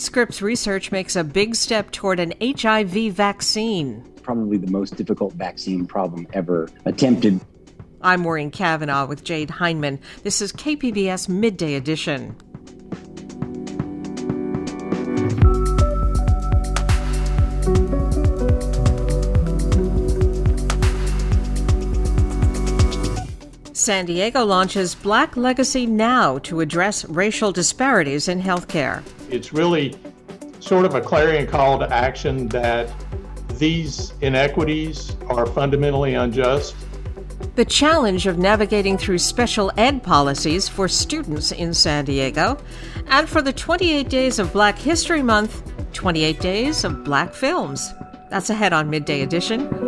Scripps Research makes a big step toward an HIV vaccine. Probably the most difficult vaccine problem ever attempted. I'm Maureen Cavanaugh with Jade Hindman. This is KPBS Midday Edition. San Diego launches Black Legacy Now to address racial disparities in healthcare. It's really sort of a clarion call to action that these inequities are fundamentally unjust. The challenge of navigating through special ed policies for students in San Diego. And for the 28 days of Black History Month, 28 days of Black films. That's ahead on Midday Edition.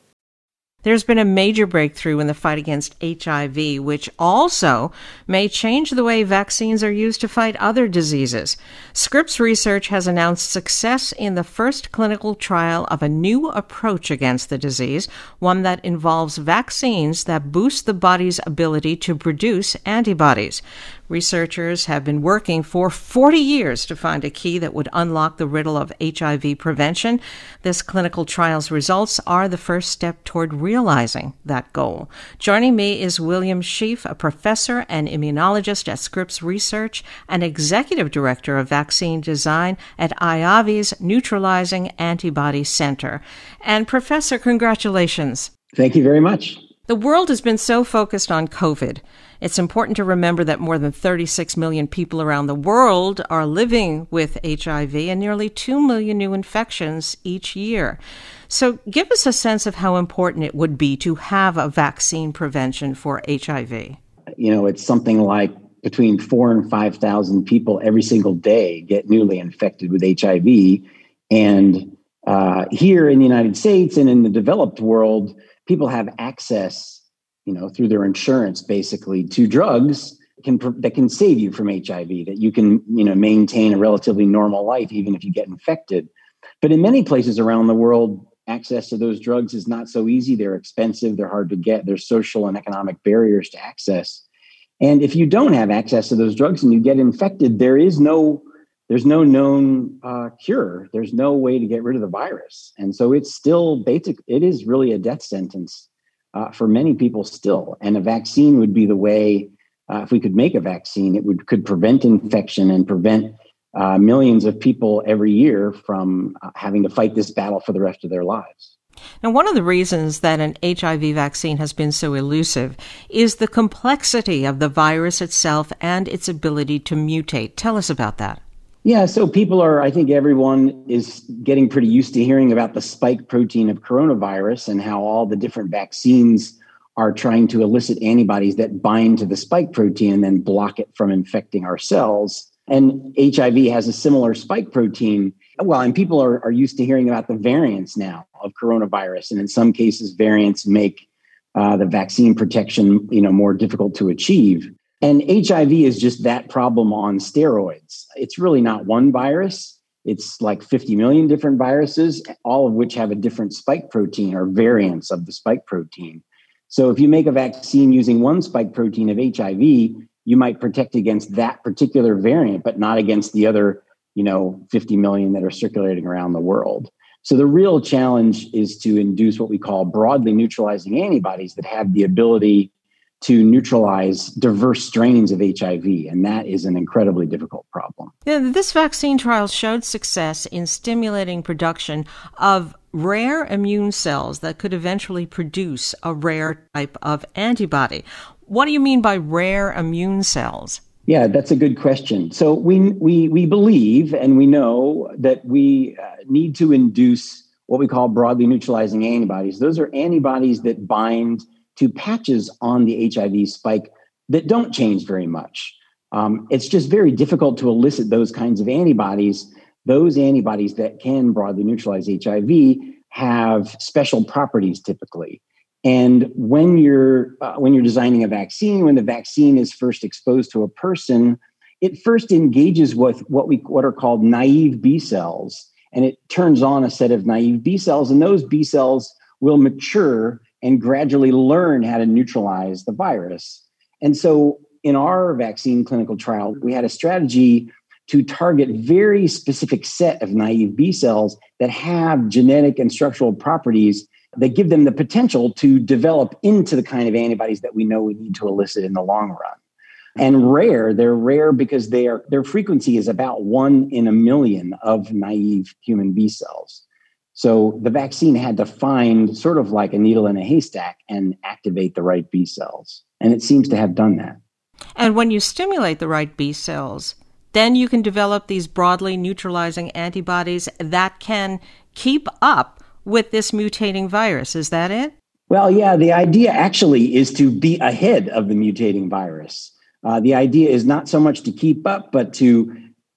There's been a major breakthrough in the fight against HIV, which also may change the way vaccines are used to fight other diseases. Scripps Research has announced success in the first clinical trial of a new approach against the disease, one that involves vaccines that boost the body's ability to produce antibodies. Researchers have been working for 40 years to find a key that would unlock the riddle of HIV prevention. This clinical trial's results are the first step toward realizing that goal. Joining me is William Schief, a professor and immunologist at Scripps Research and executive director of vaccine design at IAVI's Neutralizing Antibody Center. And Professor, congratulations. Thank you very much. The world has been so focused on COVID. It's important to remember that more than 36 million people around the world are living with HIV and nearly 2 million new infections each year. So, give us a sense of how important it would be to have a vaccine prevention for HIV. You know, it's something like between four and 5,000 people every single day get newly infected with HIV. And uh, here in the United States and in the developed world, people have access, you know, through their insurance basically to drugs can that can save you from HIV, that you can, you know, maintain a relatively normal life even if you get infected. But in many places around the world, access to those drugs is not so easy. They're expensive, they're hard to get, there's social and economic barriers to access. And if you don't have access to those drugs and you get infected, there is no there's no known uh, cure. There's no way to get rid of the virus, and so it's still basic. It is really a death sentence uh, for many people still. And a vaccine would be the way. Uh, if we could make a vaccine, it would could prevent infection and prevent uh, millions of people every year from uh, having to fight this battle for the rest of their lives. Now, one of the reasons that an HIV vaccine has been so elusive is the complexity of the virus itself and its ability to mutate. Tell us about that. Yeah, so people are, I think everyone is getting pretty used to hearing about the spike protein of coronavirus and how all the different vaccines are trying to elicit antibodies that bind to the spike protein and then block it from infecting our cells. And HIV has a similar spike protein. Well, and people are, are used to hearing about the variants now of coronavirus. And in some cases, variants make uh, the vaccine protection you know, more difficult to achieve. And HIV is just that problem on steroids. It's really not one virus. It's like 50 million different viruses, all of which have a different spike protein or variants of the spike protein. So if you make a vaccine using one spike protein of HIV, you might protect against that particular variant, but not against the other, you know, 50 million that are circulating around the world. So the real challenge is to induce what we call broadly neutralizing antibodies that have the ability to neutralize diverse strains of HIV, and that is an incredibly difficult problem. Yeah, this vaccine trial showed success in stimulating production of rare immune cells that could eventually produce a rare type of antibody. What do you mean by rare immune cells? Yeah, that's a good question. So we we we believe and we know that we uh, need to induce what we call broadly neutralizing antibodies. Those are antibodies that bind to patches on the HIV spike that don't change very much. Um, it's just very difficult to elicit those kinds of antibodies. Those antibodies that can broadly neutralize HIV have special properties typically. And when you're uh, when you're designing a vaccine, when the vaccine is first exposed to a person, it first engages with what we what are called naive B cells, and it turns on a set of naive B cells, and those B cells will mature and gradually learn how to neutralize the virus. And so, in our vaccine clinical trial, we had a strategy to target very specific set of naive B cells that have genetic and structural properties that give them the potential to develop into the kind of antibodies that we know we need to elicit in the long run. And rare, they're rare because they are their frequency is about one in a million of naive human B cells. So the vaccine had to find sort of like a needle in a haystack and activate the right B cells. And it seems to have done that. And when you stimulate the right B cells, then you can develop these broadly neutralizing antibodies that can keep up with this mutating virus. Is that it? Well, yeah, the idea actually is to be ahead of the mutating virus. Uh, the idea is not so much to keep up, but to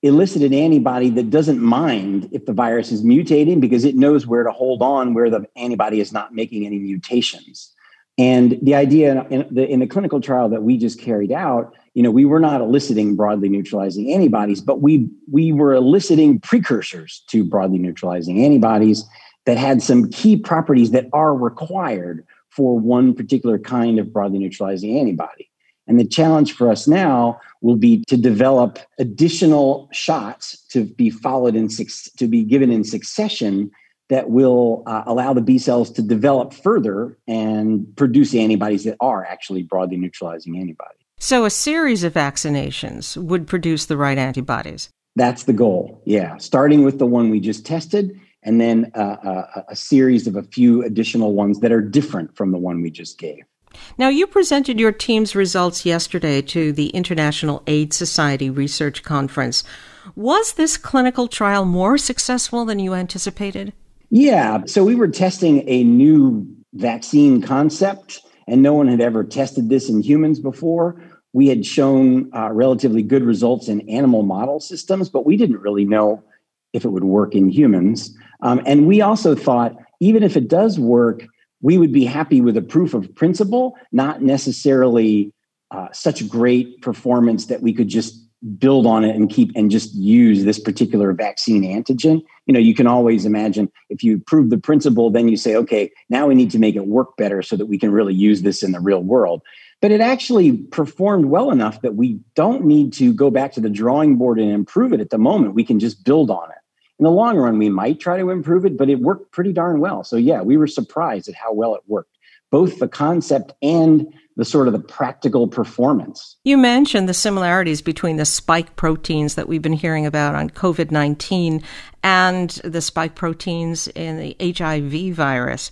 elicit an antibody that doesn't mind if the virus is mutating because it knows where to hold on where the antibody is not making any mutations. And the idea in the, in the clinical trial that we just carried out, you know, we were not eliciting broadly neutralizing antibodies, but we we were eliciting precursors to broadly neutralizing antibodies that had some key properties that are required for one particular kind of broadly neutralizing antibody. And the challenge for us now will be to develop additional shots to be followed in to be given in succession that will uh, allow the B cells to develop further and produce antibodies that are actually broadly neutralizing antibodies. So a series of vaccinations would produce the right antibodies. That's the goal. Yeah, starting with the one we just tested and then uh, a, a series of a few additional ones that are different from the one we just gave. Now, you presented your team's results yesterday to the International AIDS Society Research Conference. Was this clinical trial more successful than you anticipated? Yeah. So, we were testing a new vaccine concept, and no one had ever tested this in humans before. We had shown uh, relatively good results in animal model systems, but we didn't really know if it would work in humans. Um, and we also thought, even if it does work, we would be happy with a proof of principle, not necessarily uh, such great performance that we could just build on it and keep and just use this particular vaccine antigen. You know, you can always imagine if you prove the principle, then you say, okay, now we need to make it work better so that we can really use this in the real world. But it actually performed well enough that we don't need to go back to the drawing board and improve it at the moment. We can just build on it in the long run, we might try to improve it, but it worked pretty darn well. So, yeah, we were surprised at how well it worked, both the concept and the sort of the practical performance. You mentioned the similarities between the spike proteins that we've been hearing about on COVID 19 and the spike proteins in the HIV virus.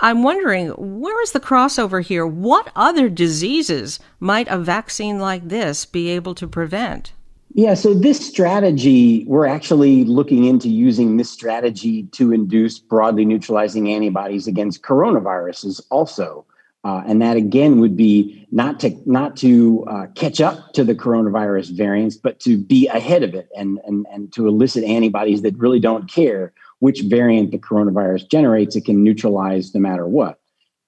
I'm wondering, where is the crossover here? What other diseases might a vaccine like this be able to prevent? Yeah, so this strategy, we're actually looking into using this strategy to induce broadly neutralizing antibodies against coronaviruses also. Uh, and that again would be not to not to uh, catch up to the coronavirus variants, but to be ahead of it and, and, and to elicit antibodies that really don't care which variant the coronavirus generates. It can neutralize no matter what.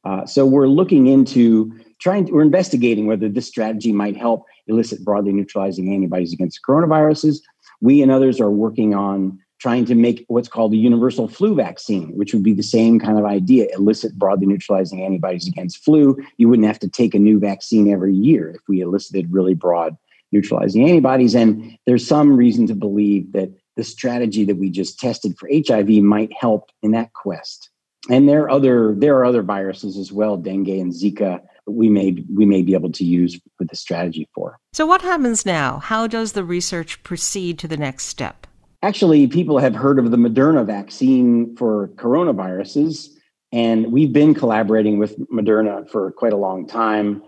Uh, so we're looking into trying. To, we're investigating whether this strategy might help elicit broadly neutralizing antibodies against coronaviruses. We and others are working on trying to make what's called a universal flu vaccine, which would be the same kind of idea elicit broadly neutralizing antibodies against flu. You wouldn't have to take a new vaccine every year if we elicited really broad neutralizing antibodies. And there's some reason to believe that the strategy that we just tested for HIV might help in that quest. And there are other there are other viruses as well, dengue and Zika, we may we may be able to use with the strategy for. So what happens now? How does the research proceed to the next step? Actually, people have heard of the Moderna vaccine for coronaviruses, and we've been collaborating with Moderna for quite a long time.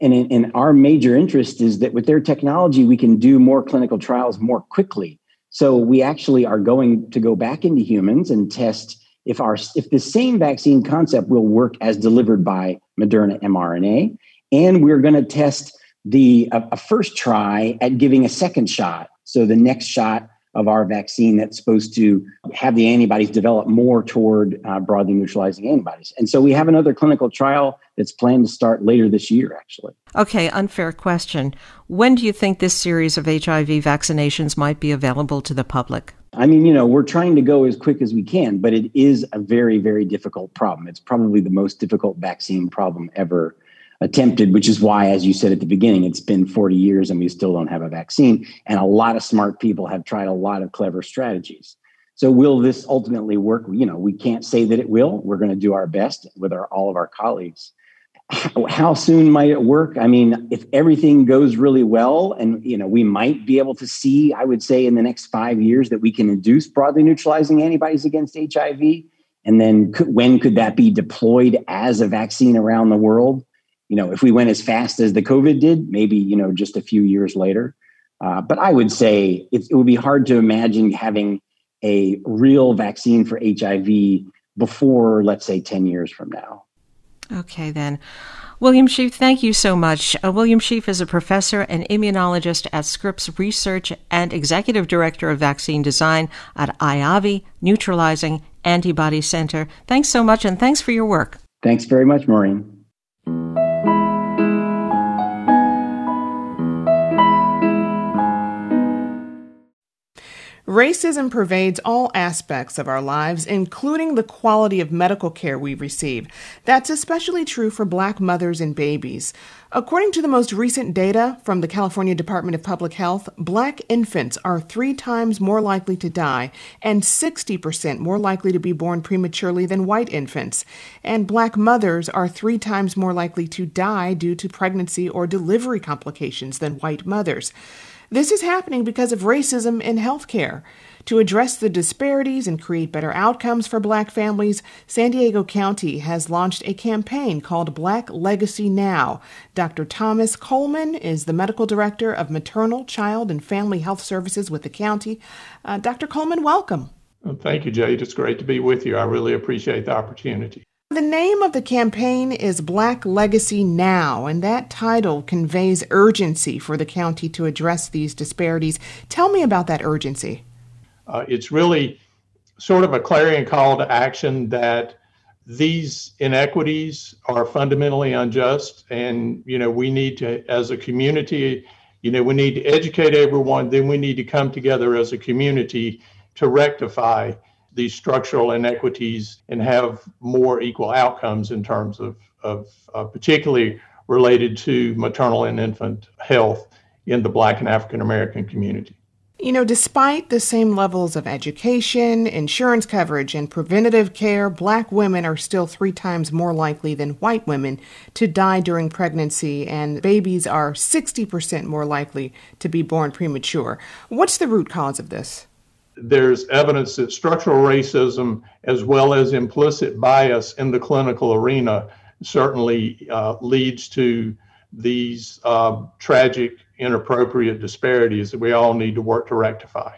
And, and our major interest is that with their technology, we can do more clinical trials more quickly. So we actually are going to go back into humans and test if our if the same vaccine concept will work as delivered by Moderna mRNA, and we're going to test the a, a first try at giving a second shot. So the next shot of our vaccine that's supposed to have the antibodies develop more toward uh, broadly neutralizing antibodies. And so we have another clinical trial that's planned to start later this year, actually. Okay, unfair question. When do you think this series of HIV vaccinations might be available to the public? I mean, you know, we're trying to go as quick as we can, but it is a very, very difficult problem. It's probably the most difficult vaccine problem ever attempted, which is why, as you said at the beginning, it's been 40 years and we still don't have a vaccine. And a lot of smart people have tried a lot of clever strategies. So, will this ultimately work? You know, we can't say that it will. We're going to do our best with our, all of our colleagues how soon might it work? I mean if everything goes really well and you know we might be able to see i would say in the next five years that we can induce broadly neutralizing antibodies against hiv and then could, when could that be deployed as a vaccine around the world? You know if we went as fast as the covid did maybe you know just a few years later. Uh, but i would say it, it would be hard to imagine having a real vaccine for hiv before let's say 10 years from now Okay, then. William Schief, thank you so much. Uh, William Schief is a professor and immunologist at Scripps Research and executive director of vaccine design at IAVI Neutralizing Antibody Center. Thanks so much, and thanks for your work. Thanks very much, Maureen. Racism pervades all aspects of our lives, including the quality of medical care we receive. That's especially true for black mothers and babies. According to the most recent data from the California Department of Public Health, black infants are three times more likely to die and 60% more likely to be born prematurely than white infants. And black mothers are three times more likely to die due to pregnancy or delivery complications than white mothers. This is happening because of racism in healthcare. To address the disparities and create better outcomes for black families, San Diego County has launched a campaign called Black Legacy Now. Dr. Thomas Coleman is the medical director of maternal, child, and family health services with the county. Uh, Dr. Coleman, welcome. thank you, Jade. It's great to be with you. I really appreciate the opportunity. The name of the campaign is Black Legacy Now, and that title conveys urgency for the county to address these disparities. Tell me about that urgency. Uh, it's really sort of a clarion call to action that these inequities are fundamentally unjust, and you know we need to, as a community, you know we need to educate everyone. Then we need to come together as a community to rectify these structural inequities and have more equal outcomes in terms of, of uh, particularly related to maternal and infant health in the Black and African American community. You know, despite the same levels of education, insurance coverage, and preventative care, black women are still three times more likely than white women to die during pregnancy, and babies are 60% more likely to be born premature. What's the root cause of this? There's evidence that structural racism, as well as implicit bias in the clinical arena, certainly uh, leads to these uh, tragic, inappropriate disparities that we all need to work to rectify.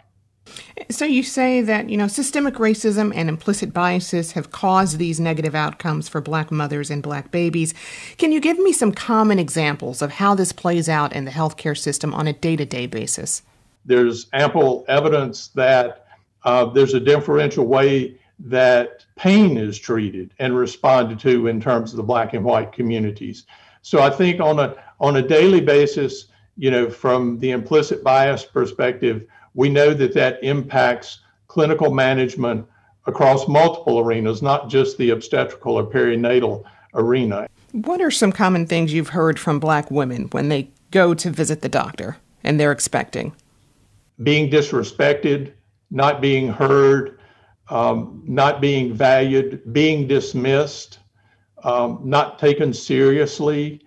So you say that, you know, systemic racism and implicit biases have caused these negative outcomes for black mothers and black babies. Can you give me some common examples of how this plays out in the healthcare system on a day-to-day basis? There's ample evidence that uh, there's a differential way that pain is treated and responded to in terms of the black and white communities. So I think on a on a daily basis, you know, from the implicit bias perspective, we know that that impacts clinical management across multiple arenas, not just the obstetrical or perinatal arena. What are some common things you've heard from black women when they go to visit the doctor and they're expecting? Being disrespected, not being heard, um, not being valued, being dismissed, um, not taken seriously.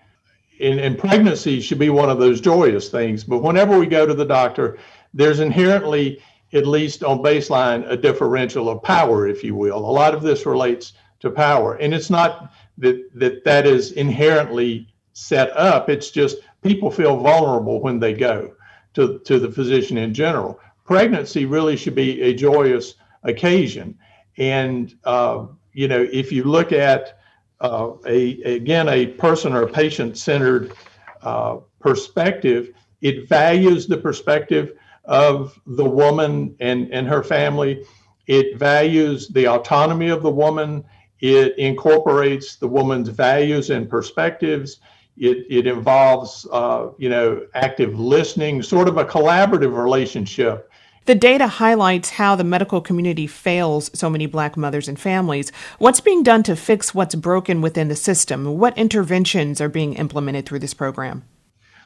And, and pregnancy should be one of those joyous things. But whenever we go to the doctor, there's inherently, at least on baseline, a differential of power, if you will. A lot of this relates to power. And it's not that that, that is inherently set up, it's just people feel vulnerable when they go to, to the physician in general. Pregnancy really should be a joyous occasion. And, uh, you know, if you look at uh, a, again, a person or a patient centered uh, perspective, it values the perspective of the woman and, and her family. It values the autonomy of the woman. It incorporates the woman's values and perspectives. It, it involves, uh, you know, active listening, sort of a collaborative relationship. The data highlights how the medical community fails so many black mothers and families. What's being done to fix what's broken within the system? What interventions are being implemented through this program?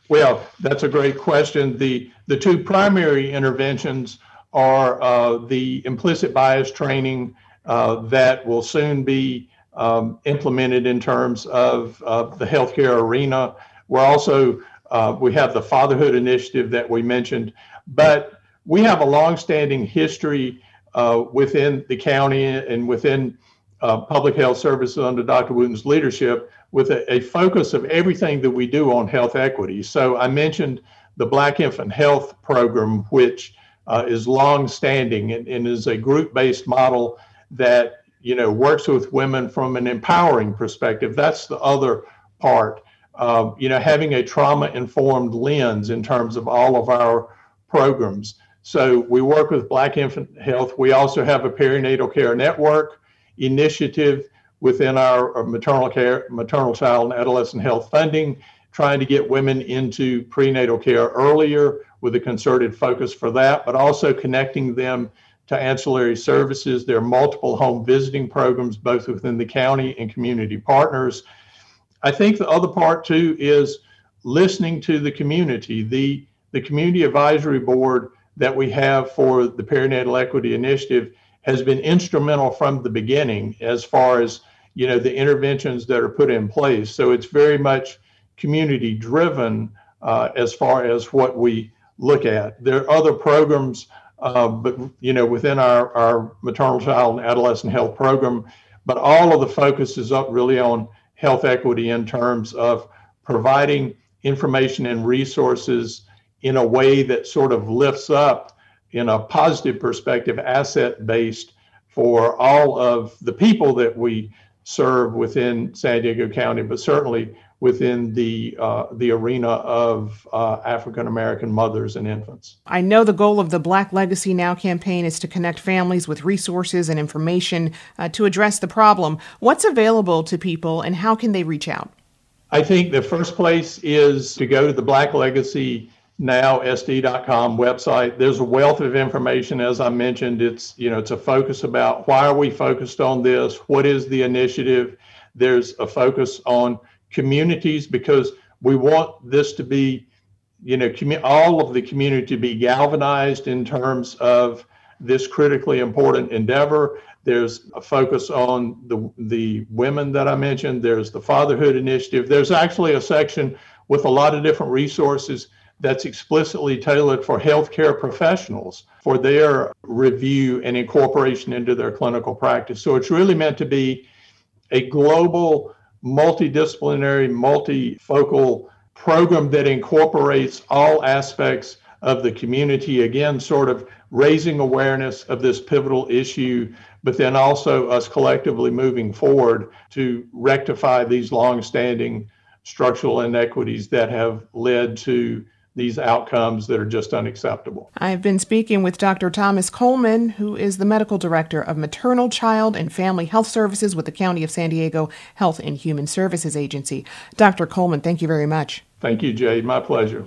Well, that's a great question. The, the two primary interventions are uh, the implicit bias training uh, that will soon be um, implemented in terms of, of the healthcare arena. We're also, uh, we have the fatherhood initiative that we mentioned, but we have a longstanding history uh, within the county and within uh, public health services under Dr. Wooten's leadership with a, a, focus of everything that we do on health equity. So I mentioned the Black Infant Health Program, which uh, is long-standing and, and is a group-based model that you know, works with women from an empowering perspective. That's the other part. Uh, you know, having a trauma informed lens in terms of all of our programs. So we work with Black Infant Health. We also have a perinatal care network initiative within our, our maternal care, maternal child and adolescent health funding, trying to get women into prenatal care earlier with a concerted focus for that, but also connecting them to ancillary services. There are multiple home visiting programs, both within the county and community partners. I think the other part too is listening to the community. The, the community advisory board that we have for the perinatal equity initiative has been instrumental from the beginning as far as you know the interventions that are put in place so it's very much community driven uh, as far as what we look at there are other programs uh, but you know within our, our maternal child and adolescent health program. But all of the focus is up really on health equity in terms of providing information and resources in a way that sort of lifts up in a positive perspective asset based for all of the people that we serve within San Diego County, but certainly within the uh, the arena of uh, African American mothers and infants. I know the goal of the Black Legacy Now campaign is to connect families with resources and information uh, to address the problem. What's available to people, and how can they reach out? I think the first place is to go to the Black Legacy now nowsd.com website there's a wealth of information as i mentioned it's you know it's a focus about why are we focused on this what is the initiative there's a focus on communities because we want this to be, you know, commu- all of the community to be galvanized in terms of this critically important endeavor. There's a focus on the the women that I mentioned. There's the fatherhood initiative. There's actually a section with a lot of different resources that's explicitly tailored for healthcare professionals for their review and incorporation into their clinical practice. So it's really meant to be a global multidisciplinary, multifocal program that incorporates all aspects of the community. Again, sort of raising awareness of this pivotal issue, but then also us collectively moving forward to rectify these long-standing structural inequities that have led to these outcomes that are just unacceptable. I've been speaking with Dr. Thomas Coleman, who is the medical director of Maternal, Child, and Family Health Services with the County of San Diego Health and Human Services Agency. Dr. Coleman, thank you very much. Thank you, Jade. My pleasure.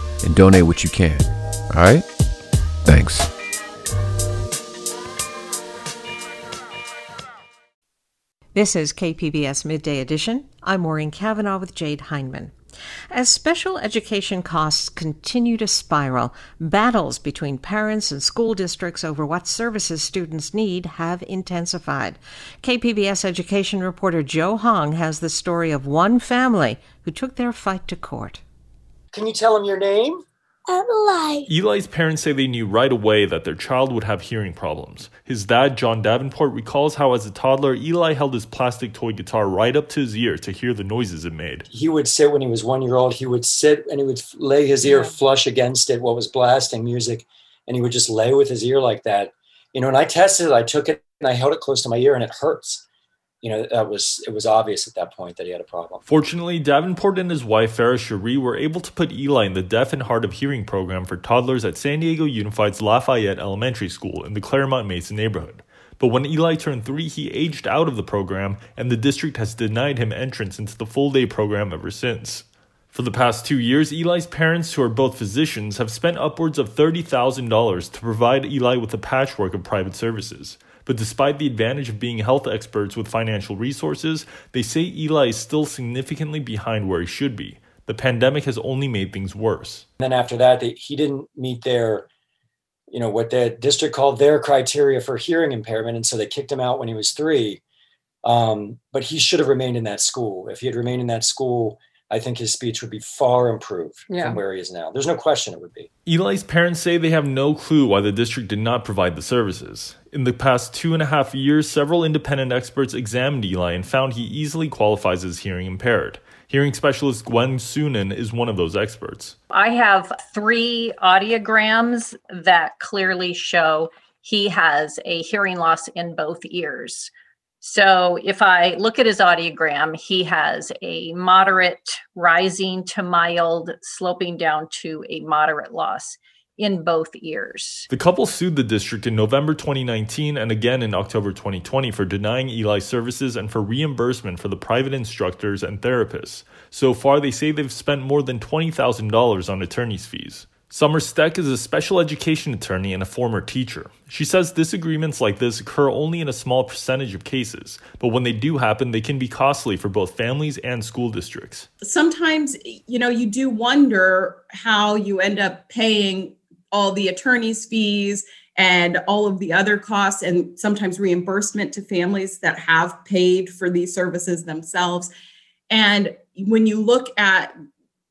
and donate what you can. All right? Thanks. This is KPBS Midday Edition. I'm Maureen Cavanaugh with Jade Hindman. As special education costs continue to spiral, battles between parents and school districts over what services students need have intensified. KPBS education reporter Joe Hong has the story of one family who took their fight to court. Can you tell him your name? Eli. Eli's parents say they knew right away that their child would have hearing problems. His dad, John Davenport, recalls how as a toddler, Eli held his plastic toy guitar right up to his ear to hear the noises it made. He would sit when he was one year old, he would sit and he would lay his ear flush against it, what was blasting music, and he would just lay with his ear like that. You know, and I tested it, I took it and I held it close to my ear and it hurts you know, that was it was obvious at that point that he had a problem. Fortunately, Davenport and his wife Farah Cherie were able to put Eli in the deaf and hard of hearing program for toddlers at San Diego Unified's Lafayette Elementary School in the Clairemont Mesa neighborhood. But when Eli turned three, he aged out of the program, and the district has denied him entrance into the full day program ever since. For the past two years, Eli's parents, who are both physicians, have spent upwards of $30,000 to provide Eli with a patchwork of private services. But despite the advantage of being health experts with financial resources, they say Eli is still significantly behind where he should be. The pandemic has only made things worse. And then after that, they, he didn't meet their, you know, what the district called their criteria for hearing impairment. And so they kicked him out when he was three. Um, but he should have remained in that school. If he had remained in that school, I think his speech would be far improved yeah. from where he is now. There's no question it would be. Eli's parents say they have no clue why the district did not provide the services. In the past two and a half years, several independent experts examined Eli and found he easily qualifies as hearing impaired. Hearing specialist Gwen Sunan is one of those experts. I have three audiograms that clearly show he has a hearing loss in both ears. So if I look at his audiogram, he has a moderate rising to mild, sloping down to a moderate loss in both ears. The couple sued the district in November 2019 and again in October 2020 for denying Eli services and for reimbursement for the private instructors and therapists. So far, they say they've spent more than $20,000 on attorney's fees. Summer Steck is a special education attorney and a former teacher. She says disagreements like this occur only in a small percentage of cases, but when they do happen, they can be costly for both families and school districts. Sometimes, you know, you do wonder how you end up paying all the attorney's fees and all of the other costs, and sometimes reimbursement to families that have paid for these services themselves. And when you look at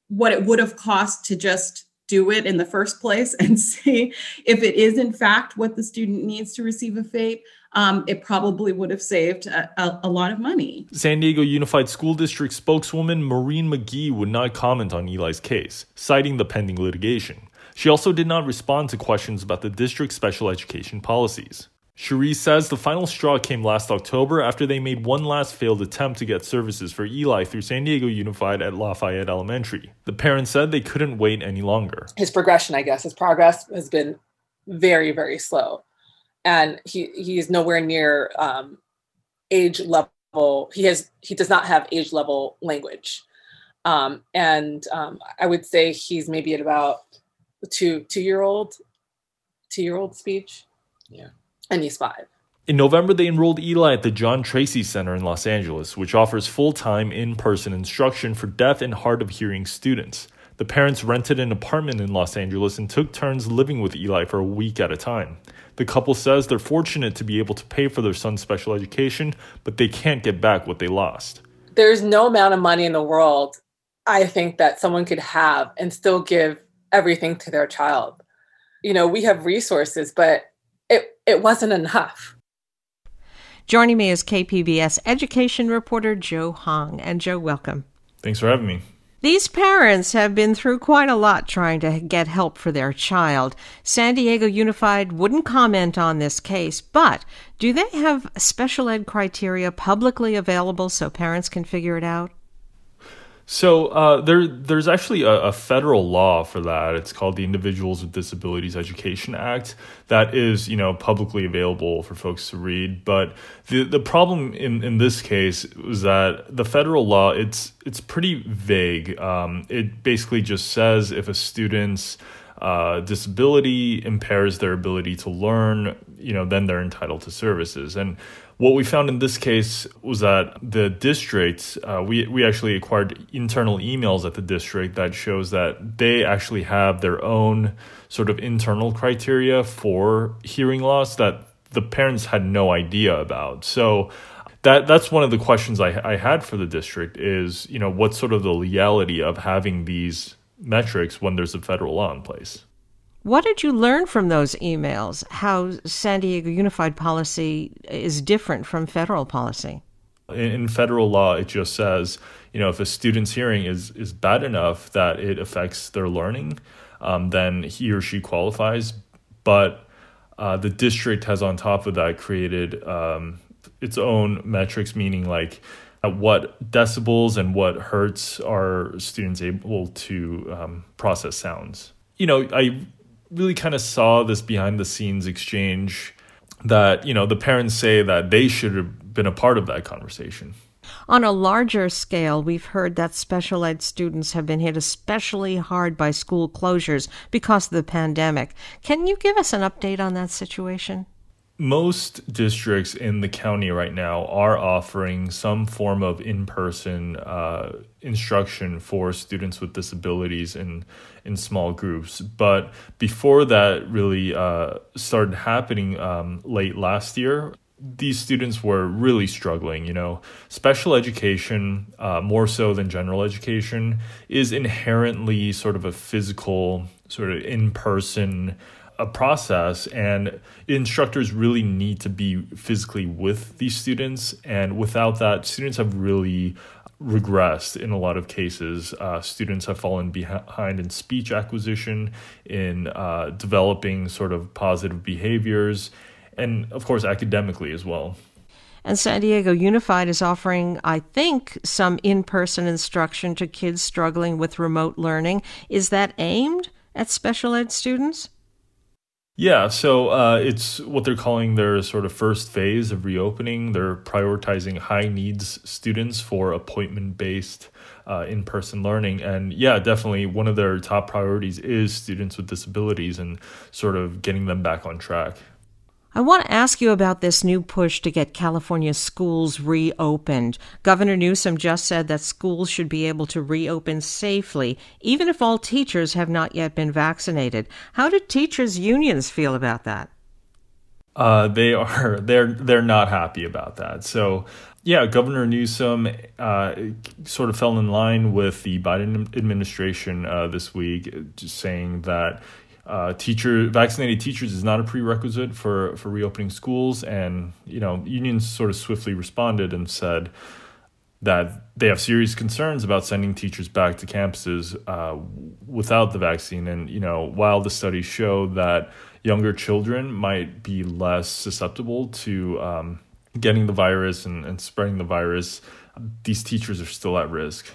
what it would have cost to just do it in the first place and see if it is in fact what the student needs to receive a FAPE, um, it probably would have saved a, a, a, lot of money. San Diego Unified School District spokeswoman Maureen Magee would not comment on Eli's case, citing the pending litigation. She also did not respond to questions about the district's special education policies. Cherie says the final straw came last October after they made one last failed attempt to get services for Eli through San Diego Unified at Lafayette Elementary. The parents said they couldn't wait any longer. His progression, I guess, his progress has been very, very slow. And he, he is nowhere near um, age level. He has he does not have age level language. Um, and um, I would say he's maybe at about two two year old two year old speech. Yeah and he's five. In November, they enrolled Eli at the John Tracy Center in Los Angeles, which offers full time in person instruction for deaf and hard of hearing students. The parents rented an apartment in Los Angeles and took turns living with Eli for a week at a time. The couple says they're fortunate to be able to pay for their son's special education, but they can't get back what they lost. There's no amount of money in the world I think that someone could have and still give everything to their child. You know, we have resources, but it, it wasn't enough. Joining me is KPBS education reporter Joe Hong. And Joe, welcome. Thanks for having me. These parents have been through quite a lot trying to get help for their child. San Diego Unified wouldn't comment on this case, but do they have special ed criteria publicly available so parents can figure it out? So uh, there, there's actually a, a, federal law for that. It's called the Individuals with Disabilities Education Act. That is, you know, publicly available for folks to read. But the the problem in, in this case was that the federal law it's it's pretty vague. Um, it basically just says if a student's uh, disability impairs their ability to learn, you know, then they're entitled to services. And what we found in this case was that the district, uh, we, we actually acquired internal emails at the district that shows that they actually have their own sort of internal criteria for hearing loss that the parents had no idea about. So that that's one of the questions I, I had for the district is, you know, what's sort of the legality of having these metrics when there's a federal law in place? What did you learn from those emails? How San Diego Unified policy is different from federal policy? In, federal law, it just says, you know, if a student's hearing is is bad enough that it affects their learning, um, then he or she qualifies. But uh, the district has, on top of that, created um, its own metrics, meaning like at what decibels and what hertz are students able to um, process sounds. You know, I really kind of saw this behind the scenes exchange that, you know, the parents say that they should have been a part of that conversation. On a larger scale, we've heard that special ed students have been hit especially hard by school closures because of the pandemic. Can you give us an update on that situation? Most districts in the county right now are offering some form of in-person uh, instruction for students with disabilities in in small groups. But before that really uh, started happening um, late last year, these students were really struggling. You know, special education, uh, more so than general education, is inherently sort of a physical, sort of in-person a process and instructors really need to be physically with these students and without that students have really regressed in a lot of cases uh, students have fallen behind in speech acquisition in uh, developing sort of positive behaviors and of course academically as well and San Diego Unified is offering, I think, some in person instruction to kids struggling with remote learning. Is that aimed at special ed students? Yeah, so uh, it's what they're calling their sort of first phase of reopening. They're prioritizing high needs students for appointment based uh, in person learning. And yeah, definitely one of their top priorities is students with disabilities and sort of getting them back on track. I want to ask you about this new push to get California schools reopened. Governor Newsom just said that schools should be able to reopen safely, even if all teachers have not yet been vaccinated. How do teachers' unions feel about that? Uh, they are they're they're not happy about that. So yeah, Governor Newsom uh, sort of fell in line with the Biden administration uh, this week, saying that uh, teacher vaccinated teachers is not a prerequisite for for reopening schools, and you know unions sort of swiftly responded and said that they have serious concerns about sending teachers back to campuses uh, without the vaccine. And you know, while the studies show that younger children might be less susceptible to um, getting the virus and, and spreading the virus, these teachers are still at risk.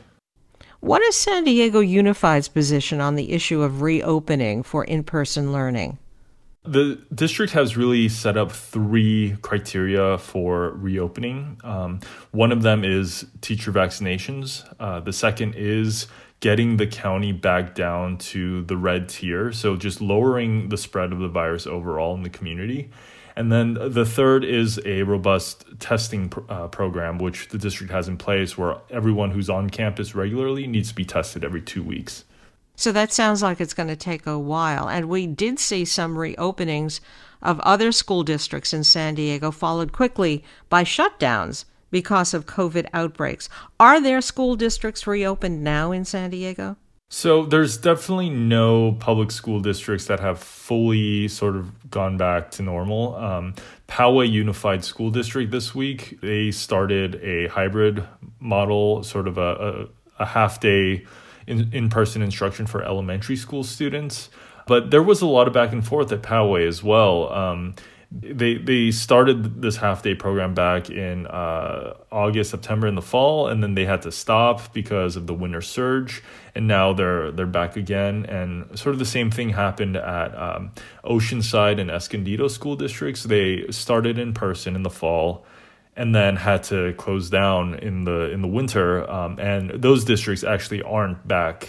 What is San Diego Unified's position on the issue of reopening for in person learning? The district has really set up three criteria for reopening. Um, one of them is teacher vaccinations. Uh, the second is getting the county back down to the red tier, so just lowering the spread of the virus overall in the community. And then the third is a robust testing uh, program, which the district has in place where everyone who's on campus regularly needs to be tested every two weeks. So that sounds like it's going to take a while. And we did see some reopenings of other school districts in San Diego, followed quickly by shutdowns because of COVID outbreaks. Are there school districts reopened now in San Diego? So there's definitely no public school districts that have fully sort of gone back to normal. Um, Poway Unified School District this week they started a hybrid model, sort of a, a, a half day in person instruction for elementary school students. But there was a lot of back and forth at Poway as well. Um, they they started this half day program back in uh, August, September in the fall, and then they had to stop because of the winter surge, and now they're they're back again. And sort of the same thing happened at um, Oceanside and Escondido school districts. They started in person in the fall, and then had to close down in the in the winter. Um, and those districts actually aren't back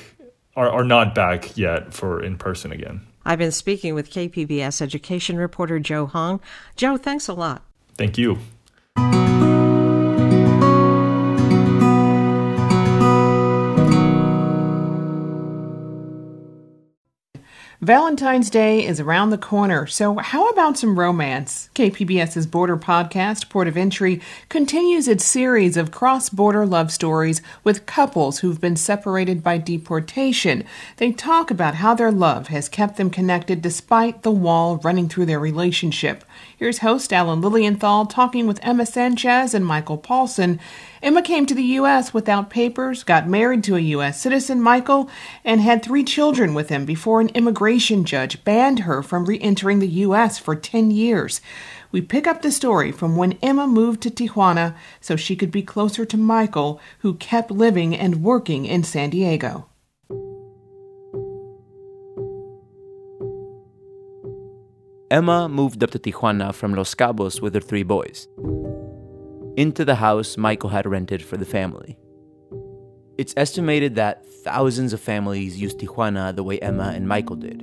are, are not back yet for in person again. I've been speaking with KPBS education reporter Joe Hong. Joe, thanks a lot. Thank you. Valentine's Day is around the corner, so how about some romance? KPBS's border podcast, Port of Entry, continues its series of cross border love stories with couples who've been separated by deportation. They talk about how their love has kept them connected despite the wall running through their relationship. Here's host Alan Lilienthal talking with Emma Sanchez and Michael Paulson. Emma came to the U.S. without papers, got married to a U.S. citizen, Michael, and had three children with him before an immigration judge banned her from re entering the U.S. for 10 years. We pick up the story from when Emma moved to Tijuana so she could be closer to Michael, who kept living and working in San Diego. Emma moved up to Tijuana from Los Cabos with her three boys. Into the house Michael had rented for the family. It's estimated that thousands of families use Tijuana the way Emma and Michael did,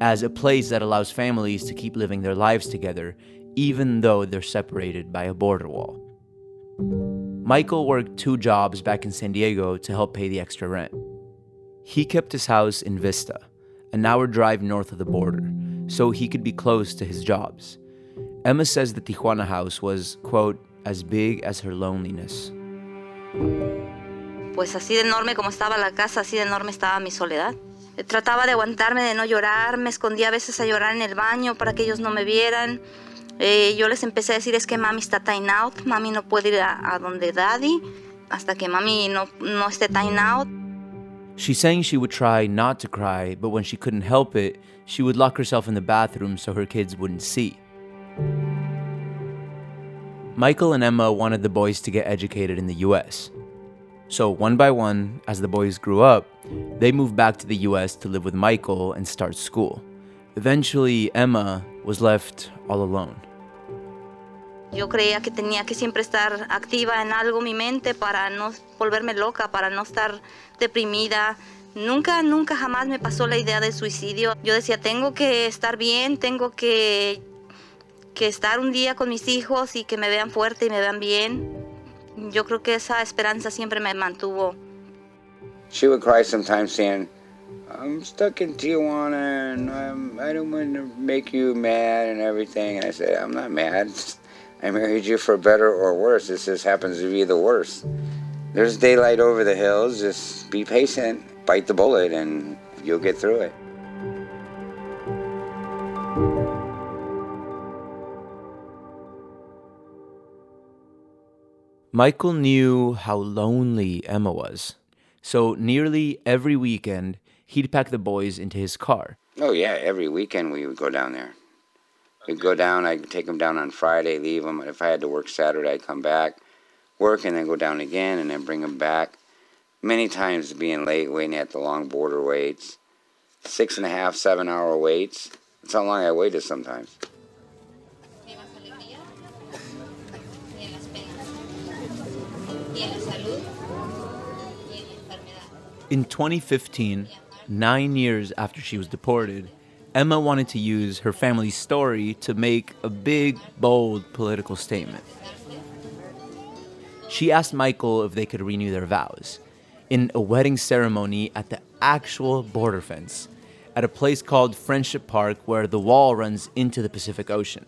as a place that allows families to keep living their lives together even though they're separated by a border wall. Michael worked two jobs back in San Diego to help pay the extra rent. He kept his house in Vista, an hour drive north of the border, so he could be close to his jobs. Emma says the Tijuana house was, quote, as big as her loneliness. Pues así de enorme como estaba la casa, así de enorme estaba mi soledad. Trataba de aguantarme, de no llorar, me escondía a veces a llorar en el baño para que ellos no me vieran. Eh, yo les empecé a decir es que mami está time out, mami no puede ir a, a donde daddy hasta que mami no, no esté time out. She's saying she would try not to cry, but when she couldn't help it, she would lock herself in the bathroom so her kids wouldn't see. Michael and Emma wanted the boys to get educated in the US. So, one by one, as the boys grew up, they moved back to the US to live with Michael and start school. Eventually, Emma was left all alone. Yo creía que tenía que siempre estar activa en algo mi mente para no volverme loca, para no estar deprimida. Nunca, nunca jamás me pasó la idea de suicidio. Yo decía, tengo que estar bien, tengo que, que estar un día con mis hijos y que me vean fuerte y me vean bien. Yo creo que esa esperanza siempre me mantuvo. She would cry sometimes saying, I'm stuck in Tijuana and I don't want to make you mad and everything. And I said, I'm not mad. I married you for better or worse. This just happens to be the worst. There's daylight over the hills. Just be patient, bite the bullet, and you'll get through it. Michael knew how lonely Emma was. So nearly every weekend, he'd pack the boys into his car. Oh, yeah, every weekend we would go down there. We'd go down, I'd take them down on Friday, leave them. If I had to work Saturday, I'd come back, work, and then go down again, and then bring them back. Many times being late, waiting at the long border waits. Six and a half, seven hour waits. That's how long I waited sometimes. In 2015, nine years after she was deported, Emma wanted to use her family's story to make a big, bold political statement. She asked Michael if they could renew their vows in a wedding ceremony at the actual border fence at a place called Friendship Park where the wall runs into the Pacific Ocean.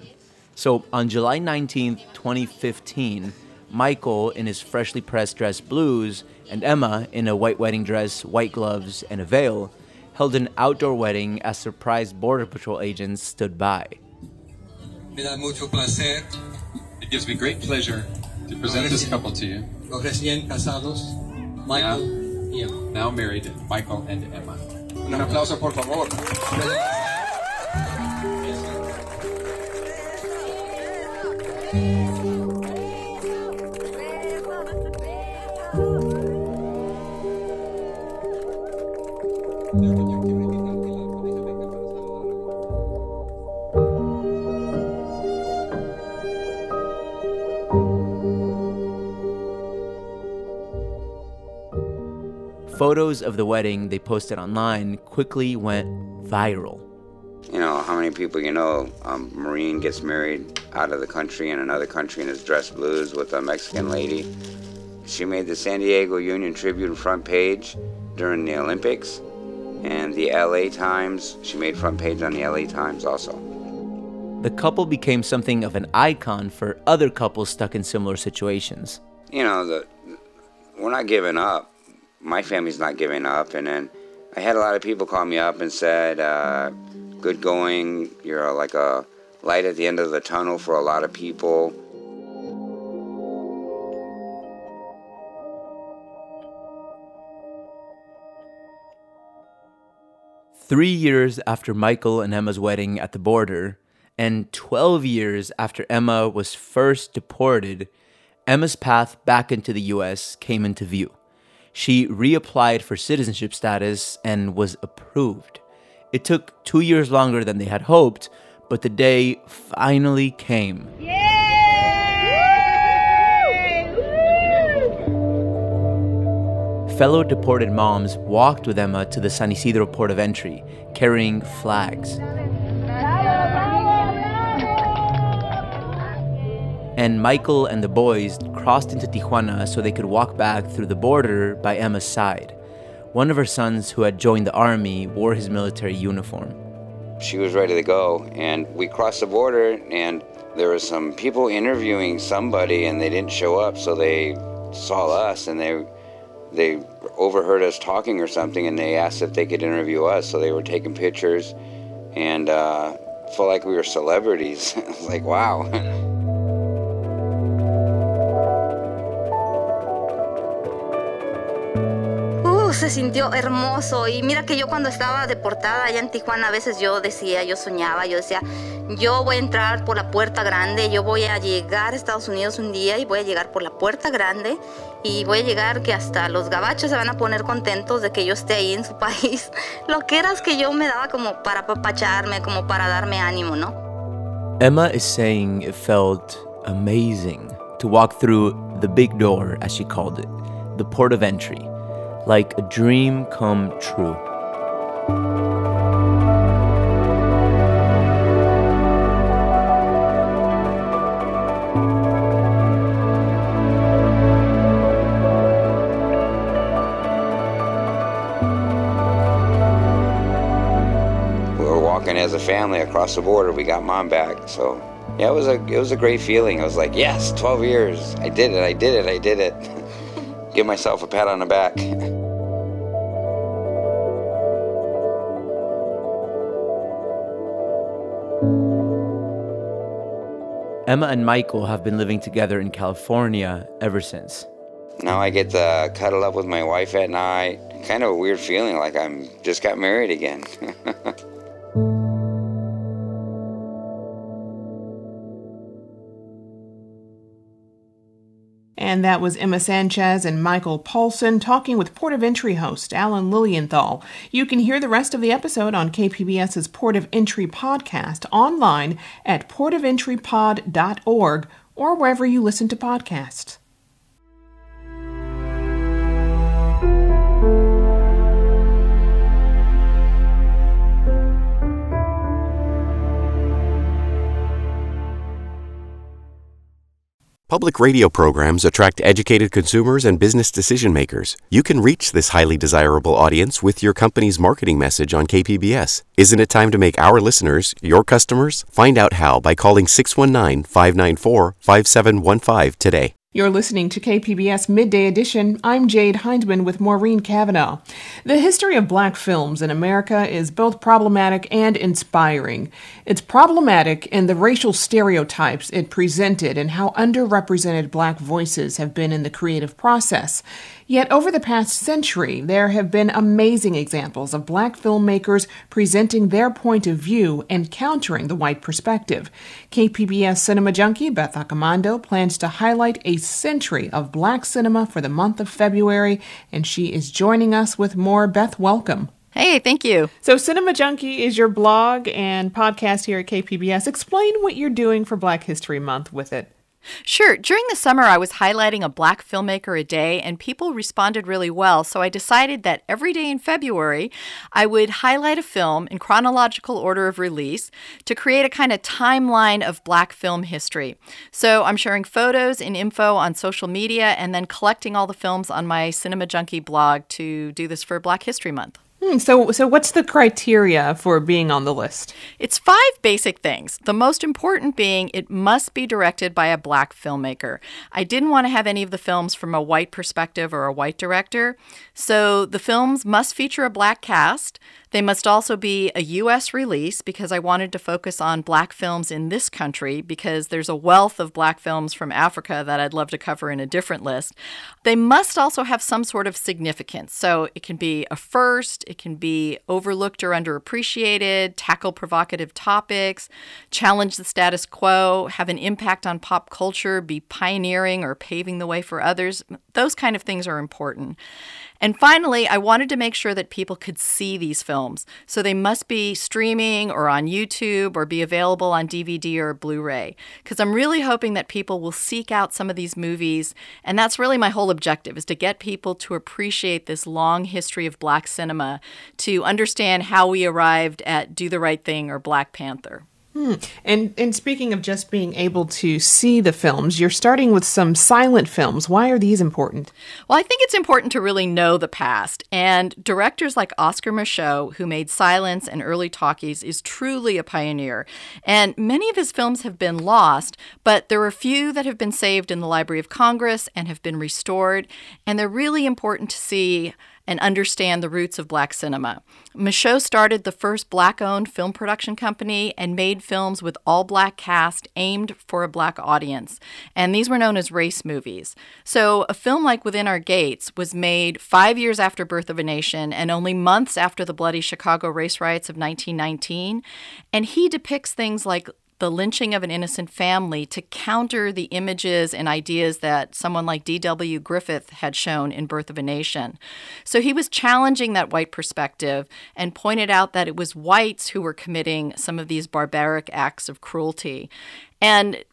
So on July 19, 2015, Michael, in his freshly pressed dress blues, and Emma, in a white wedding dress, white gloves, and a veil, held an outdoor wedding as surprised Border Patrol agents stood by. It gives me great pleasure to present this couple to you. Los recién casados, Michael Ian, now married, Michael and Emma. Un aplauso, por favor. Photos of the wedding they posted online quickly went viral. You know, how many people you know, um, Marine gets married out of the country in another country and is dressed blues with a Mexican lady. She made the San Diego Union Tribune front page during the Olympics, and the LA Times, she made front page on the LA Times also. The couple became something of an icon for other couples stuck in similar situations. You know, the, we're not giving up. My family's not giving up. And then I had a lot of people call me up and said, uh, good going, you're like a light at the end of the tunnel for a lot of people. Three years after Michael and Emma's wedding at the border, and 12 years after Emma was first deported, Emma's path back into the US came into view. She reapplied for citizenship status and was approved. It took two years longer than they had hoped, but the day finally came. Fellow deported moms walked with Emma to the San Isidro port of entry, carrying flags. And Michael and the boys crossed into Tijuana so they could walk back through the border by Emma's side. One of her sons, who had joined the army, wore his military uniform. She was ready to go, and we crossed the border, and there were some people interviewing somebody, and they didn't show up, so they saw us, and they they overheard us talking or something, and they asked if they could interview us. So they were taking pictures, and uh, felt like we were celebrities. Was like, wow. se sintió hermoso. Y mira que yo cuando estaba deportada allá en Tijuana, a veces yo decía, yo soñaba, yo decía, yo voy a entrar por la puerta grande, yo voy a llegar a Estados Unidos un día y voy a llegar por la puerta grande y voy a llegar que hasta los gabachos se van a poner contentos de que yo esté ahí en su país. Lo que era es que yo me daba como para apapacharme, como para darme ánimo, ¿no? Emma is saying it felt amazing to walk through the big door, as she called it, the port of entry, like a dream come true. we were walking as a family across the border. We got mom back, so yeah, it was a it was a great feeling. I was like, yes, 12 years, I did it, I did it, I did it. Give myself a pat on the back. Emma and Michael have been living together in California ever since. Now I get to cuddle up with my wife at night. Kind of a weird feeling, like I'm just got married again. And that was Emma Sanchez and Michael Paulson talking with Port of Entry host Alan Lilienthal. You can hear the rest of the episode on KPBS's Port of Entry podcast online at portofentrypod.org or wherever you listen to podcasts. Public radio programs attract educated consumers and business decision makers. You can reach this highly desirable audience with your company's marketing message on KPBS. Isn't it time to make our listeners your customers? Find out how by calling 619 594 5715 today. You're listening to KPBS Midday Edition. I'm Jade Hindman with Maureen Cavanaugh. The history of black films in America is both problematic and inspiring. It's problematic in the racial stereotypes it presented and how underrepresented black voices have been in the creative process. Yet over the past century, there have been amazing examples of black filmmakers presenting their point of view and countering the white perspective. KPBS cinema junkie Beth Accomando plans to highlight a century of black cinema for the month of February, and she is joining us with more. Beth, welcome. Hey, thank you. So, Cinema Junkie is your blog and podcast here at KPBS. Explain what you're doing for Black History Month with it. Sure. During the summer, I was highlighting a black filmmaker a day, and people responded really well. So I decided that every day in February, I would highlight a film in chronological order of release to create a kind of timeline of black film history. So I'm sharing photos and info on social media and then collecting all the films on my Cinema Junkie blog to do this for Black History Month. Hmm, so, so what's the criteria for being on the list? It's five basic things. The most important being it must be directed by a black filmmaker. I didn't want to have any of the films from a white perspective or a white director. So the films must feature a black cast. They must also be a U.S. release because I wanted to focus on black films in this country because there's a wealth of black films from Africa that I'd love to cover in a different list. They must also have some sort of significance. So it can be a first, it can be overlooked or underappreciated, tackle provocative topics, challenge the status quo, have an impact on pop culture, be pioneering or paving the way for others. Those kind of things are important. And finally, I wanted to make sure that people could see these films. So they must be streaming or on YouTube or be available on DVD or Blu ray. Because I'm really hoping that people will seek out some of these movies. And that's really my whole objective is to get people to appreciate this long history of black cinema, to understand how we arrived at Do the Right Thing or Black Panther. Hmm. And and speaking of just being able to see the films, you're starting with some silent films. Why are these important? Well, I think it's important to really know the past. And directors like Oscar Micheaux, who made Silence and early talkies, is truly a pioneer. And many of his films have been lost, but there are a few that have been saved in the Library of Congress and have been restored. And they're really important to see and understand the roots of black cinema. Micheaux started the first black owned film production company and made films with all black cast aimed for a black audience. And these were known as race movies. So a film like Within Our Gates was made five years after Birth of a Nation and only months after the bloody Chicago race riots of 1919. And he depicts things like the lynching of an innocent family to counter the images and ideas that someone like D.W. Griffith had shown in Birth of a Nation. So he was challenging that white perspective and pointed out that it was whites who were committing some of these barbaric acts of cruelty. And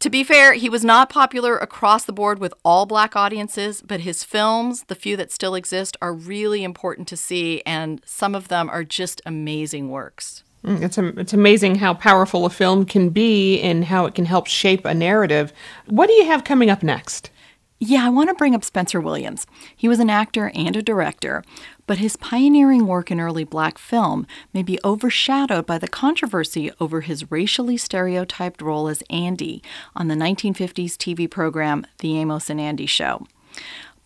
to be fair, he was not popular across the board with all black audiences, but his films, the few that still exist, are really important to see, and some of them are just amazing works. Mm, it's, it's amazing how powerful a film can be and how it can help shape a narrative. What do you have coming up next? Yeah, I want to bring up Spencer Williams. He was an actor and a director, but his pioneering work in early black film may be overshadowed by the controversy over his racially stereotyped role as Andy on the 1950s TV program The Amos and Andy Show.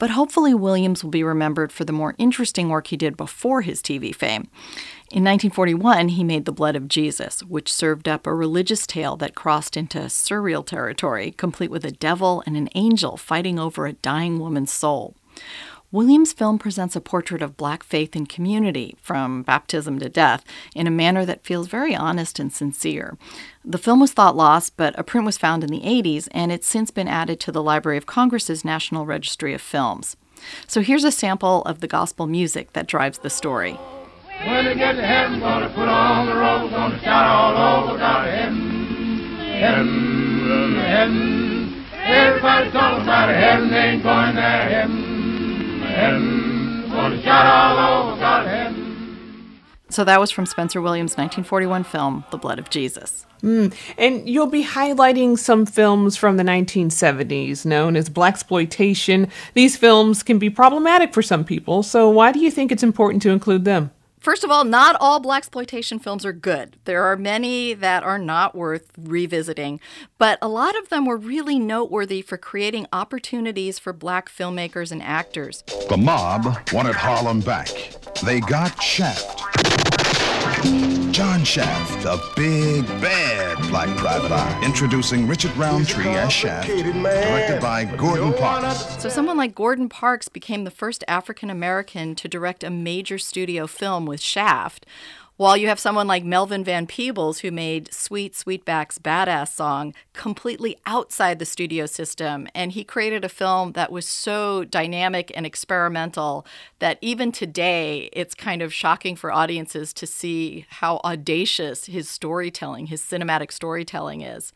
But hopefully, Williams will be remembered for the more interesting work he did before his TV fame. In 1941, he made The Blood of Jesus, which served up a religious tale that crossed into surreal territory, complete with a devil and an angel fighting over a dying woman's soul. Williams' film presents a portrait of black faith and community, from baptism to death, in a manner that feels very honest and sincere. The film was thought lost, but a print was found in the 80s, and it's since been added to the Library of Congress's National Registry of Films. So here's a sample of the gospel music that drives the story. When we get to heaven, gonna put on the robe, gonna shout all over, God heaven, heaven, heaven. Everybody's talking about heaven, ain't going there, heaven, heaven. Gonna shout all over, God heaven. So that was from Spencer Williams' 1941 film, The Blood of Jesus. Mm. And you'll be highlighting some films from the 1970s known as blaxploitation. These films can be problematic for some people, so why do you think it's important to include them? First of all, not all blaxploitation films are good. There are many that are not worth revisiting, but a lot of them were really noteworthy for creating opportunities for black filmmakers and actors. The mob wanted Harlem back. They got Shaft. John Shaft, a big, bad black private eye. Introducing Richard Roundtree as Shaft, directed by Gordon Parks. So, someone like Gordon Parks became the first African American to direct a major studio film with Shaft. While you have someone like Melvin Van Peebles, who made Sweet Sweetback's Baadasssss song completely outside the studio system. And he created a film that was so dynamic and experimental that even today, it's kind of shocking for audiences to see how audacious his storytelling, his cinematic storytelling is.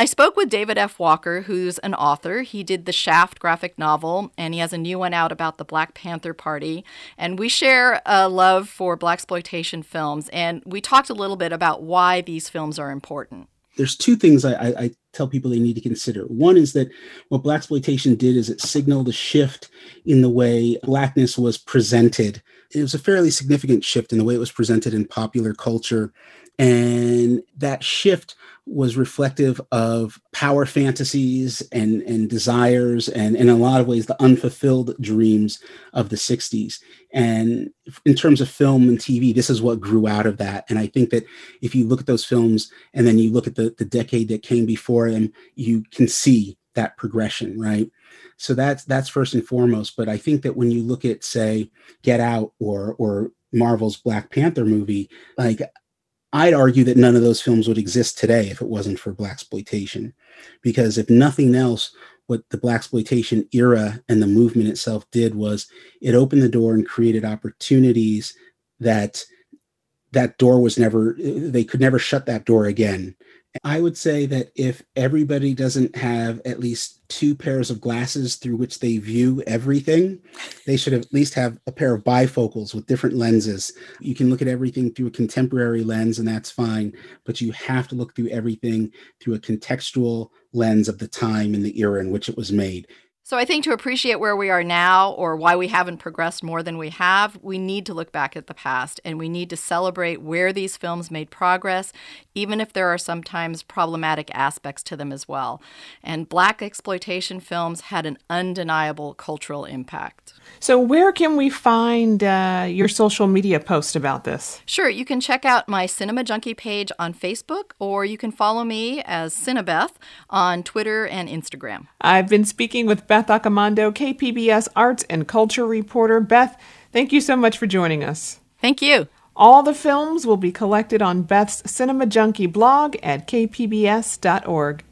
I spoke with David F. Walker, who's an author. He did the Shaft graphic novel, and he has a new one out about the Black Panther Party. And we share a love for blaxploitation films, and we talked a little bit about why these films are important. There's two things I, I, I tell people they need to consider. One is that what blaxploitation did is it signaled a shift in the way blackness was presented. It was a fairly significant shift in the way it was presented in popular culture, and that shift was reflective of power fantasies and, and desires and, and in a lot of ways the unfulfilled dreams of the 60s and in terms of film and tv this is what grew out of that. And i think that if you look at those films and then you look at the, the decade that came before them you can see that progression right? So that's that's first and foremost. But i think that when you look at say get out or or marvel's black panther movie like I'd argue that none of those films would exist today if it wasn't for blaxploitation, because if nothing else, what the blaxploitation era and the movement itself did was it opened the door and created opportunities that that door was never they could never shut that door again. I would say that if everybody doesn't have at least two pairs of glasses through which they view everything, they should at least have a pair of bifocals with different lenses. You can look at everything through a contemporary lens, and that's fine, but you have to look through everything through a contextual lens of the time and the era in which it was made. So I think to appreciate where we are now or why we haven't progressed more than we have, we need to look back at the past and we need to celebrate where these films made progress, even if there are sometimes problematic aspects to them as well. And black exploitation films had an undeniable cultural impact. So, where can we find uh, your social media post about this? Sure, you can check out my Cinema Junkie page on Facebook, or you can follow me as Cinebeth on Twitter and Instagram. I've been speaking with Beth Accomando, KPBS arts and culture reporter. Beth, thank you so much for joining us. Thank you. All the films will be collected on Beth's Cinema Junkie blog at kpbs.org.